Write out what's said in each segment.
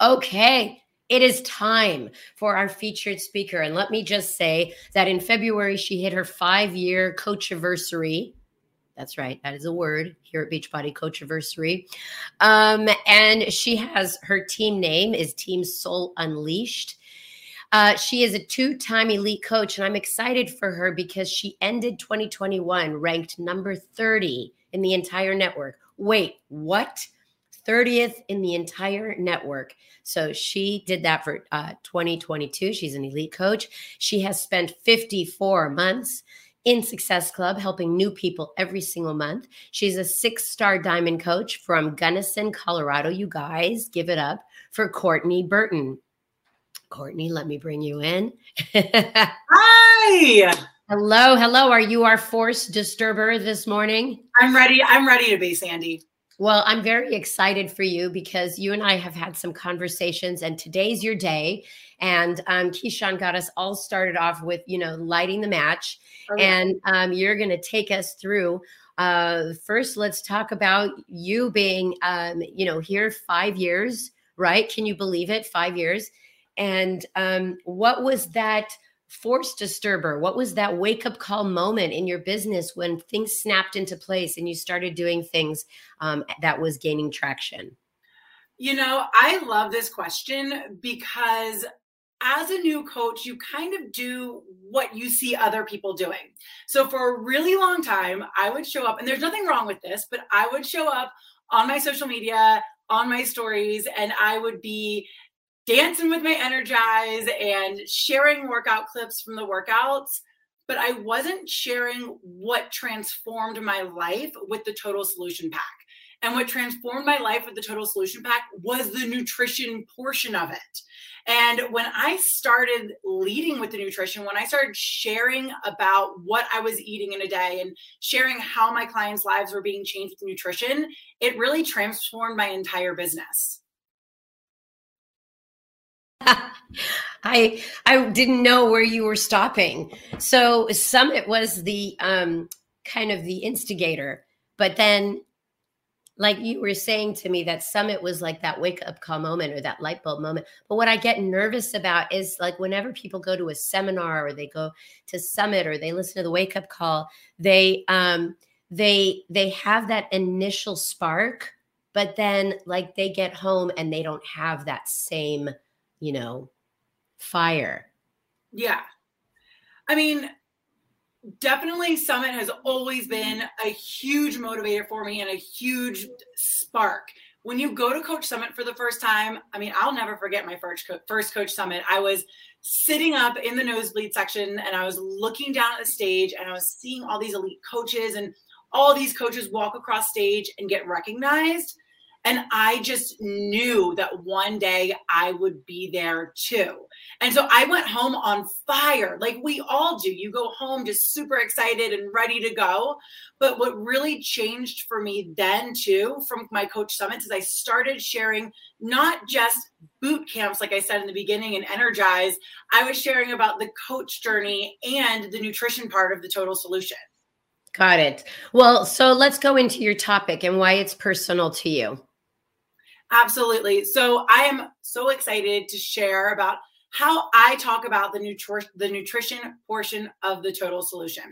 Okay, it is time for our featured speaker. And let me just say that in February, she hit her five year coach anniversary. That's right. That is a word here at Beachbody Coach Anniversary. Um, and she has her team name is Team Soul Unleashed. Uh, she is a two time elite coach, and I'm excited for her because she ended 2021 ranked number 30 in the entire network. Wait, what? 30th in the entire network. So she did that for uh, 2022. She's an elite coach. She has spent 54 months in Success Club, helping new people every single month. She's a six star diamond coach from Gunnison, Colorado. You guys give it up for Courtney Burton. Courtney, let me bring you in. Hi. Hello, hello. Are you our force disturber this morning? I'm ready. I'm ready to be Sandy. Well, I'm very excited for you because you and I have had some conversations, and today's your day. And um, Keyshawn got us all started off with, you know, lighting the match. Okay. And um, you're going to take us through. Uh, first, let's talk about you being, um, you know, here five years, right? Can you believe it? Five years. And um, what was that? Force disturber? What was that wake up call moment in your business when things snapped into place and you started doing things um, that was gaining traction? You know, I love this question because as a new coach, you kind of do what you see other people doing. So for a really long time, I would show up, and there's nothing wrong with this, but I would show up on my social media, on my stories, and I would be dancing with my energize and sharing workout clips from the workouts but i wasn't sharing what transformed my life with the total solution pack. And what transformed my life with the total solution pack was the nutrition portion of it. And when i started leading with the nutrition when i started sharing about what i was eating in a day and sharing how my clients lives were being changed with nutrition it really transformed my entire business I I didn't know where you were stopping. So Summit was the um, kind of the instigator, but then, like you were saying to me, that Summit was like that wake up call moment or that light bulb moment. But what I get nervous about is like whenever people go to a seminar or they go to Summit or they listen to the wake up call, they um, they they have that initial spark, but then like they get home and they don't have that same you know, fire. Yeah. I mean, definitely Summit has always been a huge motivator for me and a huge spark. When you go to Coach Summit for the first time, I mean, I'll never forget my first co- first Coach Summit. I was sitting up in the nosebleed section and I was looking down at the stage and I was seeing all these elite coaches and all these coaches walk across stage and get recognized. And I just knew that one day I would be there too. And so I went home on fire, like we all do. You go home just super excited and ready to go. But what really changed for me then, too, from my coach summits, is I started sharing not just boot camps, like I said in the beginning, and energize. I was sharing about the coach journey and the nutrition part of the total solution. Got it. Well, so let's go into your topic and why it's personal to you. Absolutely. So I am so excited to share about how I talk about the, nutri- the nutrition portion of the total solution.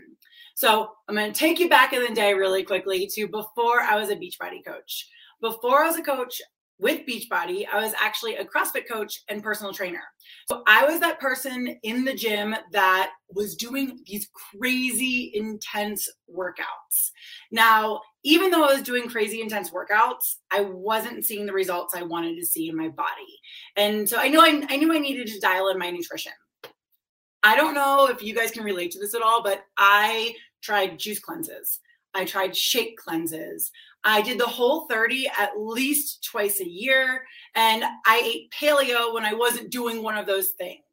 So I'm going to take you back in the day really quickly to before I was a Beachbody coach. Before I was a coach, with Beachbody, I was actually a CrossFit coach and personal trainer. So I was that person in the gym that was doing these crazy intense workouts. Now, even though I was doing crazy intense workouts, I wasn't seeing the results I wanted to see in my body. And so I knew I, I knew I needed to dial in my nutrition. I don't know if you guys can relate to this at all, but I tried juice cleanses. I tried shake cleanses. I did the whole 30 at least twice a year. And I ate paleo when I wasn't doing one of those things.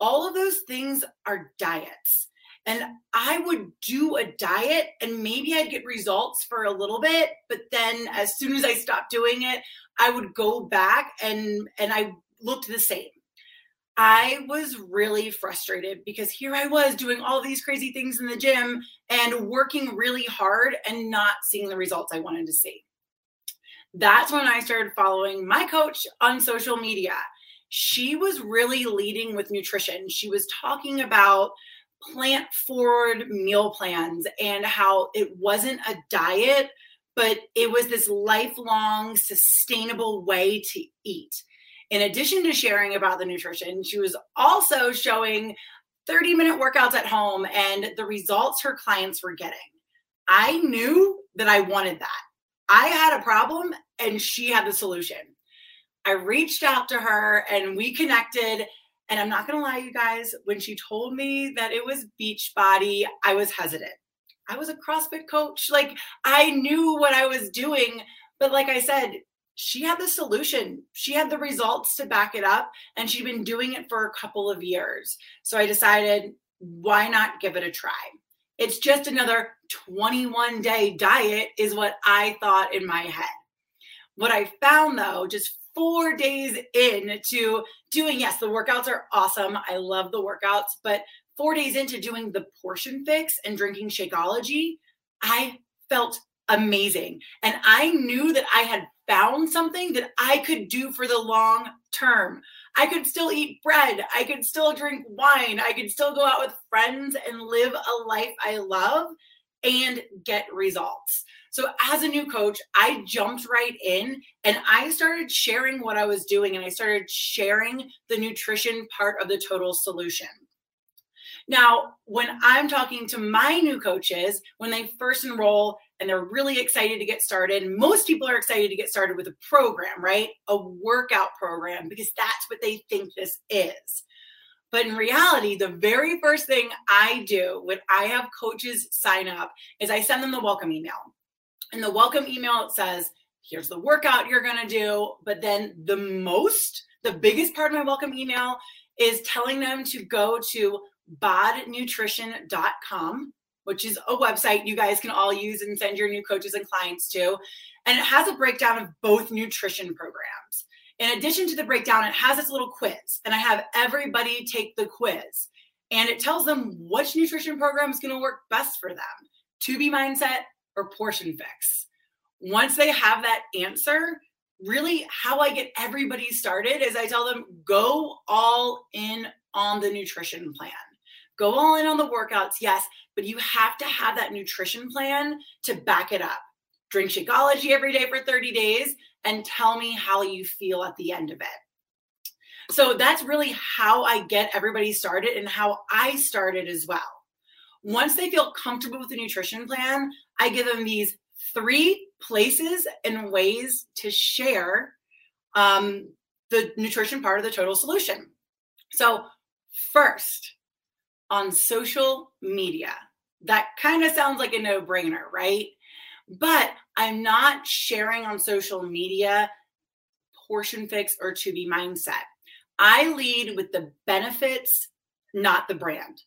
All of those things are diets. And I would do a diet and maybe I'd get results for a little bit, but then as soon as I stopped doing it, I would go back and and I looked the same. I was really frustrated because here I was doing all these crazy things in the gym and working really hard and not seeing the results I wanted to see. that's when I started following my coach on social media. She was really leading with nutrition. She was talking about plant forward meal plans and how it wasn't a diet, but it was this lifelong sustainable way to eat. In addition to sharing about the nutrition, she was also showing 30 minute workouts at home and the results her clients were getting. I knew that I wanted that. I had a problem and she had the solution. I reached out to her and we connected. And I'm not going to lie, you guys, when she told me that it was Beachbody, I was hesitant. I was a CrossFit coach. Like I knew what I was doing. But like I said, she had the solution. She had the results to back it up. And she'd been doing it for a couple of years. So I decided, why not give it a try? It's just another 21 day diet, is what I thought in my head. What I found though, just four days in to doing, yes, the workouts are awesome. I love the workouts, but four days into doing the portion fix and drinking Shakeology, I felt amazing. And I knew that I had found something that I could do for the long term. I could still eat bread. I could still drink wine. I could still go out with friends and live a life I love and get results. So, as a new coach, I jumped right in and I started sharing what I was doing and I started sharing the nutrition part of the total solution. Now, when I'm talking to my new coaches, when they first enroll and they're really excited to get started, most people are excited to get started with a program, right? A workout program, because that's what they think this is. But in reality, the very first thing I do when I have coaches sign up is I send them the welcome email. And the welcome email says, here's the workout you're going to do. But then the most, the biggest part of my welcome email is telling them to go to bodnutrition.com, which is a website you guys can all use and send your new coaches and clients to. And it has a breakdown of both nutrition programs. In addition to the breakdown, it has this little quiz, and I have everybody take the quiz. And it tells them which nutrition program is going to work best for them 2B Mindset or portion fix. Once they have that answer, really how I get everybody started is I tell them go all in on the nutrition plan. Go all in on the workouts, yes, but you have to have that nutrition plan to back it up. Drink Shakeology every day for 30 days and tell me how you feel at the end of it. So that's really how I get everybody started and how I started as well. Once they feel comfortable with the nutrition plan, I give them these three places and ways to share um, the nutrition part of the total solution. So, first, on social media, that kind of sounds like a no brainer, right? But I'm not sharing on social media portion fix or 2B Mindset. I lead with the benefits, not the brand.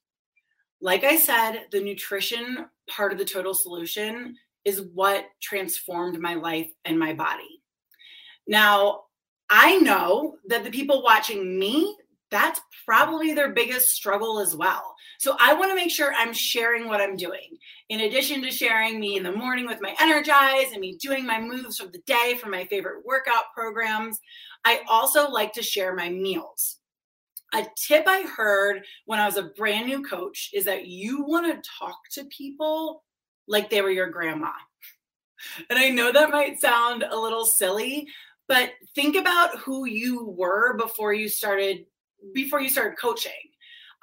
Like I said, the nutrition part of the total solution is what transformed my life and my body. Now, I know that the people watching me, that's probably their biggest struggle as well. So I want to make sure I'm sharing what I'm doing. In addition to sharing me in the morning with my energize and me doing my moves of the day for my favorite workout programs, I also like to share my meals. A tip I heard when I was a brand new coach is that you want to talk to people like they were your grandma. And I know that might sound a little silly, but think about who you were before you started before you started coaching.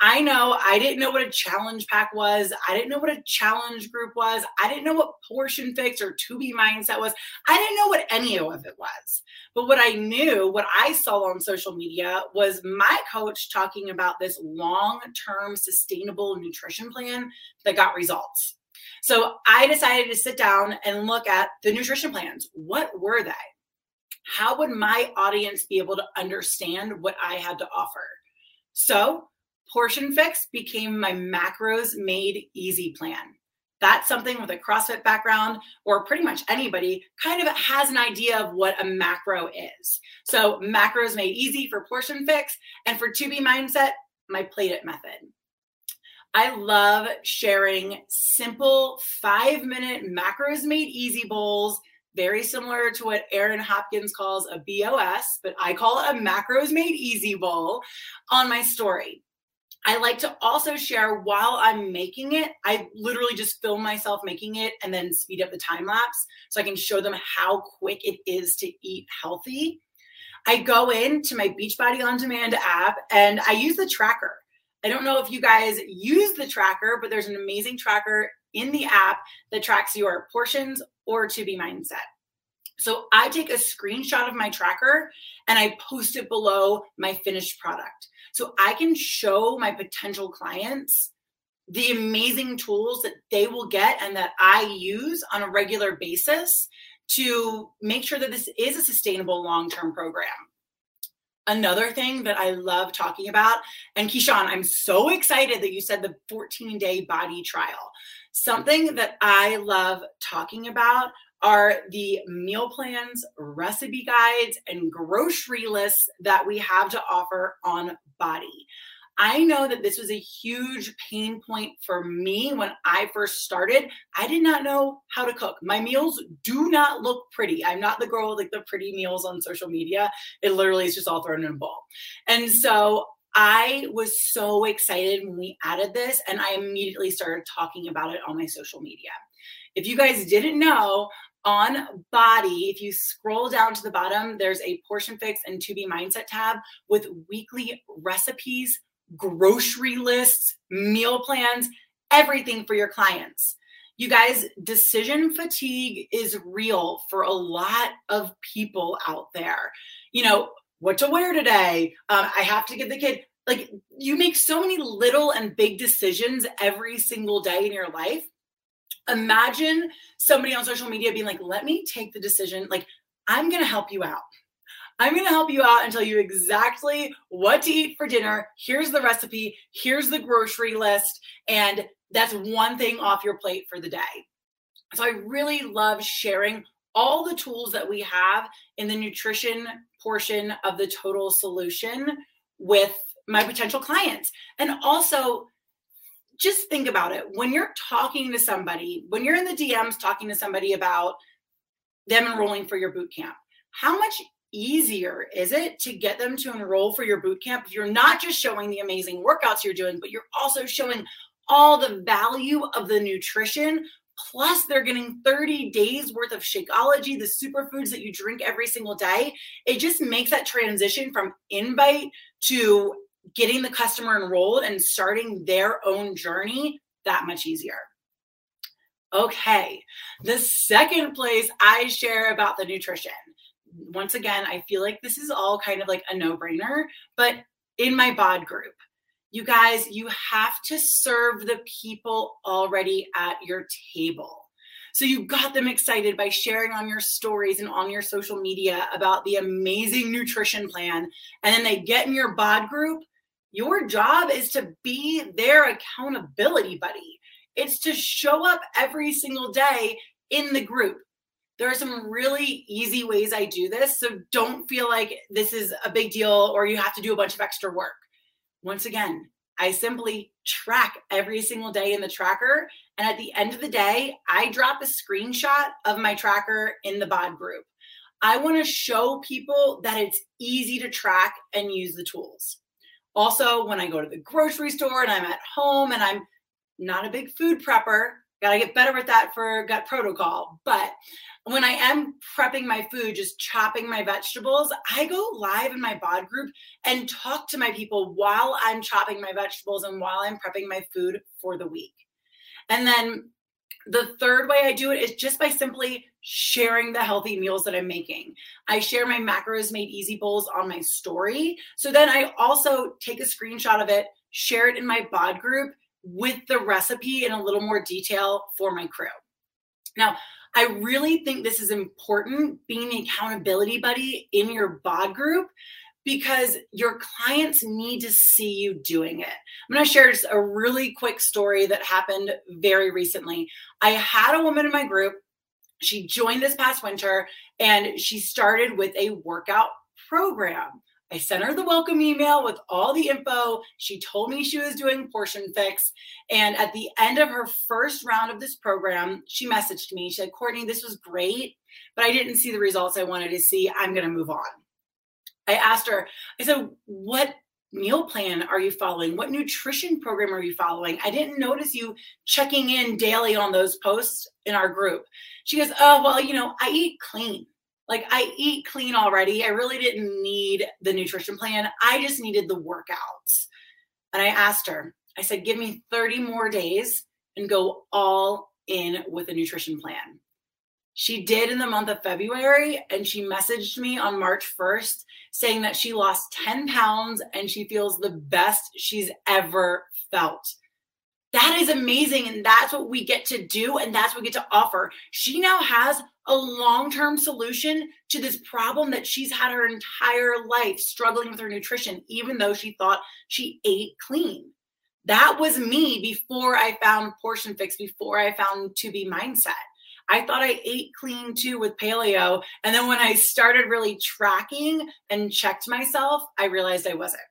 I know I didn't know what a challenge pack was. I didn't know what a challenge group was. I didn't know what portion fix or 2B Mindset was. I didn't know what any of it was. But what I knew, what I saw on social media was my coach talking about this long term sustainable nutrition plan that got results. So I decided to sit down and look at the nutrition plans. What were they? How would my audience be able to understand what I had to offer? So Portion Fix became my macros made easy plan. That's something with a CrossFit background or pretty much anybody kind of has an idea of what a macro is. So, macros made easy for Portion Fix and for 2B Mindset, my plate it method. I love sharing simple five minute macros made easy bowls very similar to what Aaron Hopkins calls a BOS, but I call it a macros made easy bowl on my story. I like to also share while I'm making it. I literally just film myself making it and then speed up the time lapse so I can show them how quick it is to eat healthy. I go into my Beachbody On Demand app and I use the tracker. I don't know if you guys use the tracker, but there's an amazing tracker in the app that tracks your portions or 2B Mindset. So I take a screenshot of my tracker and I post it below my finished product. So I can show my potential clients the amazing tools that they will get and that I use on a regular basis to make sure that this is a sustainable long term program. Another thing that I love talking about, and Keyshawn, I'm so excited that you said the 14 day body trial. Something that I love talking about are the meal plans, recipe guides, and grocery lists that we have to offer on Body. I know that this was a huge pain point for me when I first started. I did not know how to cook. My meals do not look pretty. I'm not the girl with like the pretty meals on social media. It literally is just all thrown in a bowl. And so I was so excited when we added this, and I immediately started talking about it on my social media. If you guys didn't know, on body, if you scroll down to the bottom, there's a portion fix and 2B Mindset tab with weekly recipes, grocery lists, meal plans, everything for your clients. You guys, decision fatigue is real for a lot of people out there. You know, what to wear today? Um, I have to give the kid, like, you make so many little and big decisions every single day in your life imagine somebody on social media being like, let me take the decision. Like, I'm going to help you out. I'm going to help you out and tell you exactly what to eat for dinner. Here's the recipe. Here's the grocery list. And that's one thing off your plate for the day. So I really love sharing all the tools that we have in the nutrition portion of the total solution with my potential clients. And also, just think about it. When you're talking to somebody, when you're in the DMs talking to somebody about them enrolling for your boot camp, how much easier is it to get them to enroll for your boot camp if you're not just showing the amazing workouts you're doing, but you're also showing all the value of the nutrition plus they're getting 30 days worth of shakeology the superfoods that you drink every single day it just makes that transition from invite to getting the customer enrolled and starting their own journey that much easier. Okay, the second place I share about the nutrition. Once again, I feel like this is all kind of like a no brainer, but in my bod group, you guys, you have to serve the people already at your table. So you got them excited by sharing on your stories and on your social media about the amazing nutrition plan. And then they get in your bod group your job is to be their accountability buddy. It's to show up every single day in the group. There are some really easy ways I do this. So don't feel like this is a big deal or you have to do a bunch of extra work. Once again, I simply track every single day in the tracker. And at the end of the day, I drop a screenshot of my tracker in the bod group. I want to show people that it's easy to track and use the tools. Also, when I go to the grocery store and I'm at home and I'm not a big food prepper, gotta get better with that for gut protocol. But when I am prepping my food, just chopping my vegetables, I go live in my bod group and talk to my people while I'm chopping my vegetables and while I'm prepping my food for the week. And then the third way I do it is just by simply sharing the healthy meals that I'm making. I share my macros made easy bowls on my story. So then I also take a screenshot of it, share it in my bod group with the recipe in a little more detail for my crew. Now, I really think this is important being the accountability buddy in your bod group because your clients need to see you doing it. I'm going to share just a really quick story that happened very recently. I had a woman in my group. She joined this past winter and she started with a workout program. I sent her the welcome email with all the info. She told me she was doing portion fix. And at the end of her first round of this program, she messaged me. She said, Courtney, this was great. but I didn't see the results I wanted to see. I'm going to move on. I asked her, I said, what meal plan are you following? What nutrition program are you following? I didn't notice you checking in daily on those posts in our group. She goes, Oh, well, you know, I eat clean. Like I eat clean already. I really didn't need the nutrition plan. I just needed the workouts. And I asked her, I said, Give me 30 more days and go all in with a nutrition plan. She did in the month of February, and she messaged me on March 1st saying that she lost 10 pounds and she feels the best she's ever felt. That is amazing. And that's what we get to do. And that's what we get to offer. She now has a long term solution to this problem that she's had her entire life struggling with her nutrition, even though she thought she ate clean. That was me before I found Portion Fix, before I found 2B Mindset. I thought I ate clean too with paleo. And then when I started really tracking and checked myself, I realized I wasn't.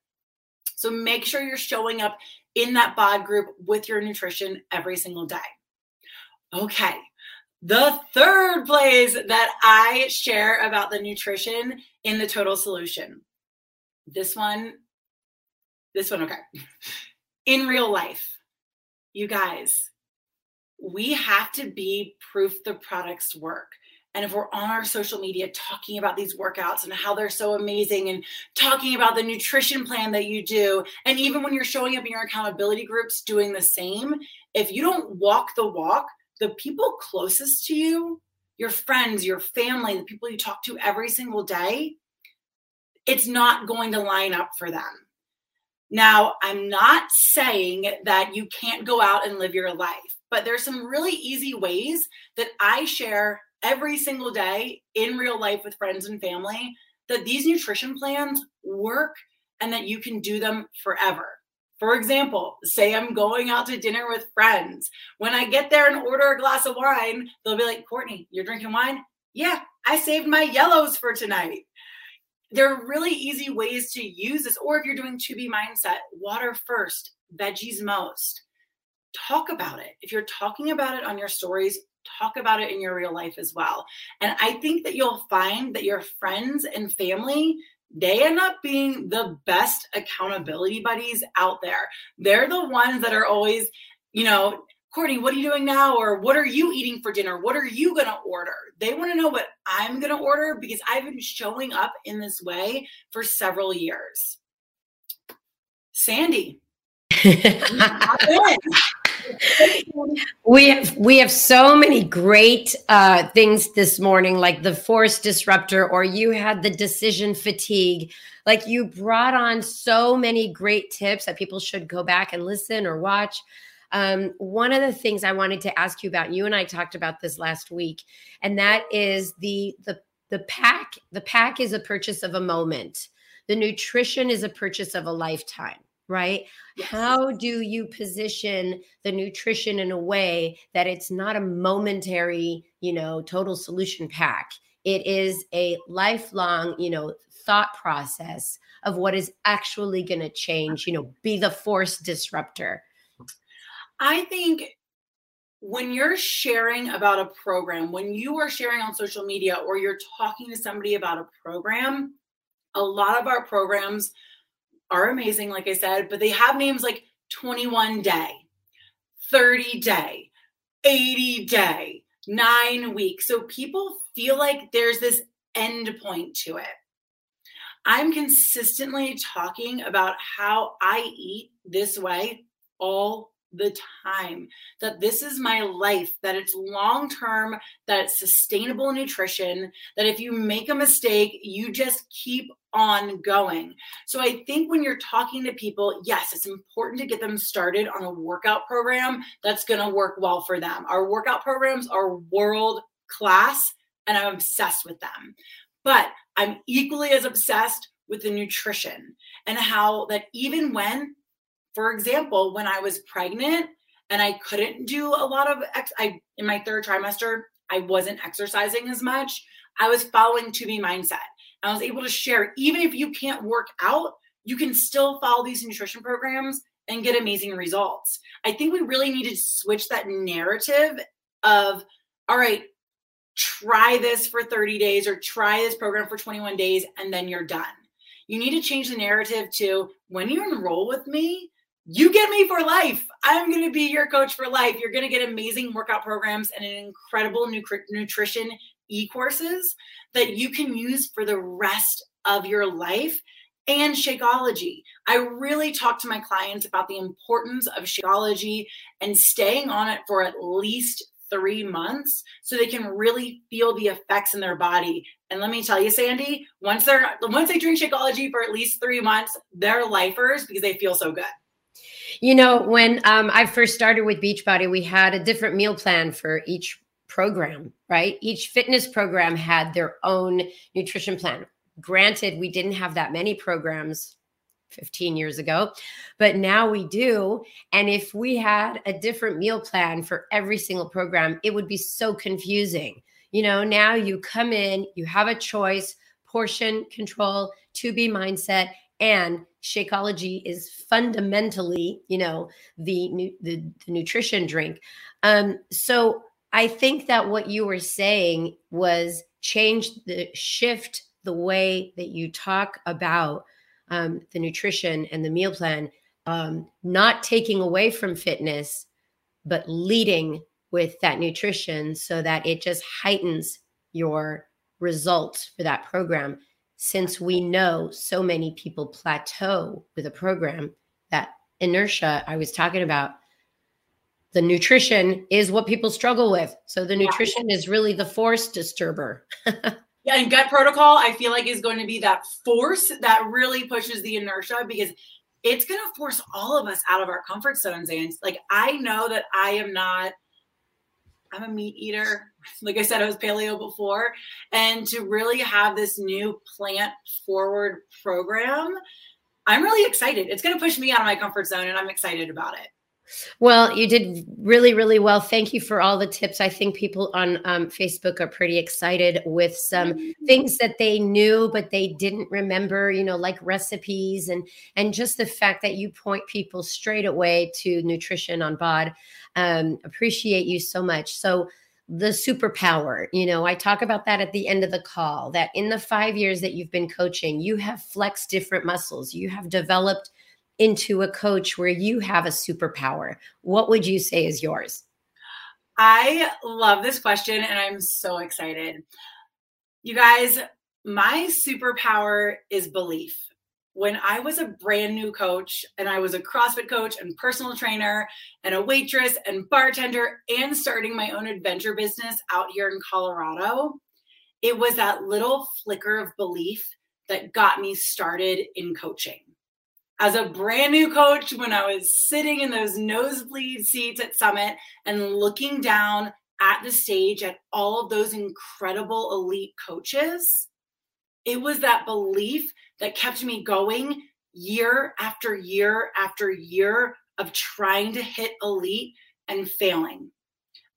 So make sure you're showing up in that bod group with your nutrition every single day. Okay. The third place that I share about the nutrition in the total solution. This one, this one, okay. In real life, you guys, we have to be proof the products work. And if we're on our social media talking about these workouts and how they're so amazing and talking about the nutrition plan that you do, and even when you're showing up in your accountability groups doing the same, if you don't walk the walk, the people closest to you, your friends, your family, the people you talk to every single day, it's not going to line up for them. Now, I'm not saying that you can't go out and live your life but there's some really easy ways that I share every single day in real life with friends and family that these nutrition plans work and that you can do them forever. For example, say I'm going out to dinner with friends. When I get there and order a glass of wine, they'll be like, Courtney, you're drinking wine? Yeah, I saved my yellows for tonight. There are really easy ways to use this. Or if you're doing 2B Mindset, water first, veggies most talk about it. If you're talking about it on your stories, talk about it in your real life as well. And I think that you'll find that your friends and family they end up being the best accountability buddies out there. They're the ones that are always, you know, Courtney, what are you doing now? Or what are you eating for dinner? What are you going to order? They want to know what I'm going to order because I've been showing up in this way for several years. Sandy. we have we have so many great uh, things this morning, like the force disruptor, or you had the decision fatigue. Like you brought on so many great tips that people should go back and listen or watch. Um, one of the things I wanted to ask you about, you and I talked about this last week, and that is the the the pack. The pack is a purchase of a moment. The nutrition is a purchase of a lifetime right? Yes. How do you position the nutrition in a way that it's not a momentary, you know, total solution pack? It is a lifelong, you know, thought process of what is actually going to change, you know, be the force disruptor. I think when you're sharing about a program, when you are sharing on social media or you're talking to somebody about a program, a lot of our programs are amazing, like I said, but they have names like 21 day, 30 day, 80 day, nine weeks. So people feel like there's this end point to it. I'm consistently talking about how I eat this way all the time that this is my life, that it's long term, that it's sustainable nutrition, that if you make a mistake, you just keep on going. So I think when you're talking to people, yes, it's important to get them started on a workout program that's going to work well for them. Our workout programs are world class and I'm obsessed with them. But I'm equally as obsessed with the nutrition and how that even when for example, when I was pregnant and I couldn't do a lot of ex- I in my third trimester, I wasn't exercising as much. I was following 2B Mindset. I was able to share even if you can't work out, you can still follow these nutrition programs and get amazing results. I think we really need to switch that narrative of all right, try this for 30 days or try this program for 21 days and then you're done. You need to change the narrative to when you enroll with me, you get me for life. I'm going to be your coach for life. You're going to get amazing workout programs and an incredible nutrition e courses that you can use for the rest of your life and Shakeology. I really talk to my clients about the importance of Shakeology and staying on it for at least three months so they can really feel the effects in their body. And let me tell you, Sandy, once they're once they drink Shakeology for at least three months, they're lifers because they feel so good. You know, when um, I first started with Beachbody, we had a different meal plan for each program, right? Each fitness program had their own nutrition plan. Granted, we didn't have that many programs 15 years ago, but now we do. And if we had a different meal plan for every single program, it would be so confusing. You know, now you come in, you have a choice, portion control, 2B Mindset, and Shakeology is fundamentally, you know, the, the, the nutrition drink. Um, so I think that what you were saying was change the shift the way that you talk about um, the nutrition and the meal plan, um, not taking away from fitness, but leading with that nutrition so that it just heightens your results for that program. Since we know so many people plateau with a program, that inertia I was talking about, the nutrition is what people struggle with. So the nutrition yeah. is really the force disturber. Yeah, and gut protocol, I feel like is going to be that force that really pushes the inertia because it's going to force all of us out of our comfort zones. And like, I know that I am not, I'm a meat eater. Like I said, I was paleo before. And to really have this new plant forward program, I'm really excited. It's going to push me out of my comfort zone and I'm excited about it. Well, you did really, really well. Thank you for all the tips. I think people on um, Facebook are pretty excited with some mm-hmm. things that they knew but they didn't remember. You know, like recipes and and just the fact that you point people straight away to nutrition on BOD. Um, appreciate you so much. So the superpower. You know, I talk about that at the end of the call that in the five years that you've been coaching, you have flexed different muscles, you have developed into a coach where you have a superpower, what would you say is yours? I love this question and I'm so excited. You guys, my superpower is belief. When I was a brand new coach and I was a CrossFit coach and personal trainer and a waitress and bartender and starting my own adventure business out here in Colorado, it was that little flicker of belief that got me started in coaching. As a brand new coach when I was sitting in those nosebleed seats at Summit and looking down at the stage at all of those incredible elite coaches, it was that belief that kept me going year after year after year of trying to hit elite and failing.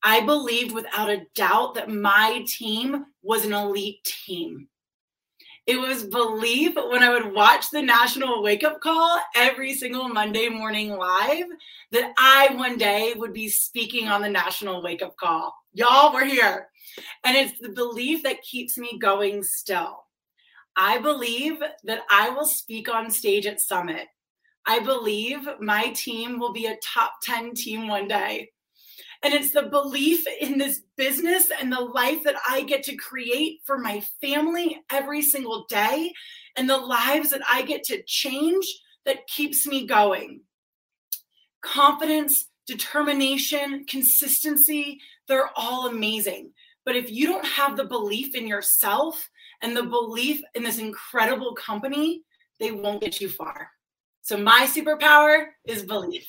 I believed without a doubt that my team was an elite team. It was belief when I would watch the national wake up call every single Monday morning live that I one day would be speaking on the national wake up call. Y'all, we're here. And it's the belief that keeps me going still. I believe that I will speak on stage at Summit. I believe my team will be a top 10 team one day. And it's the belief in this business and the life that I get to create for my family every single day and the lives that I get to change that keeps me going. Confidence, determination, consistency, they're all amazing. But if you don't have the belief in yourself and the belief in this incredible company, they won't get you far. So, my superpower is belief.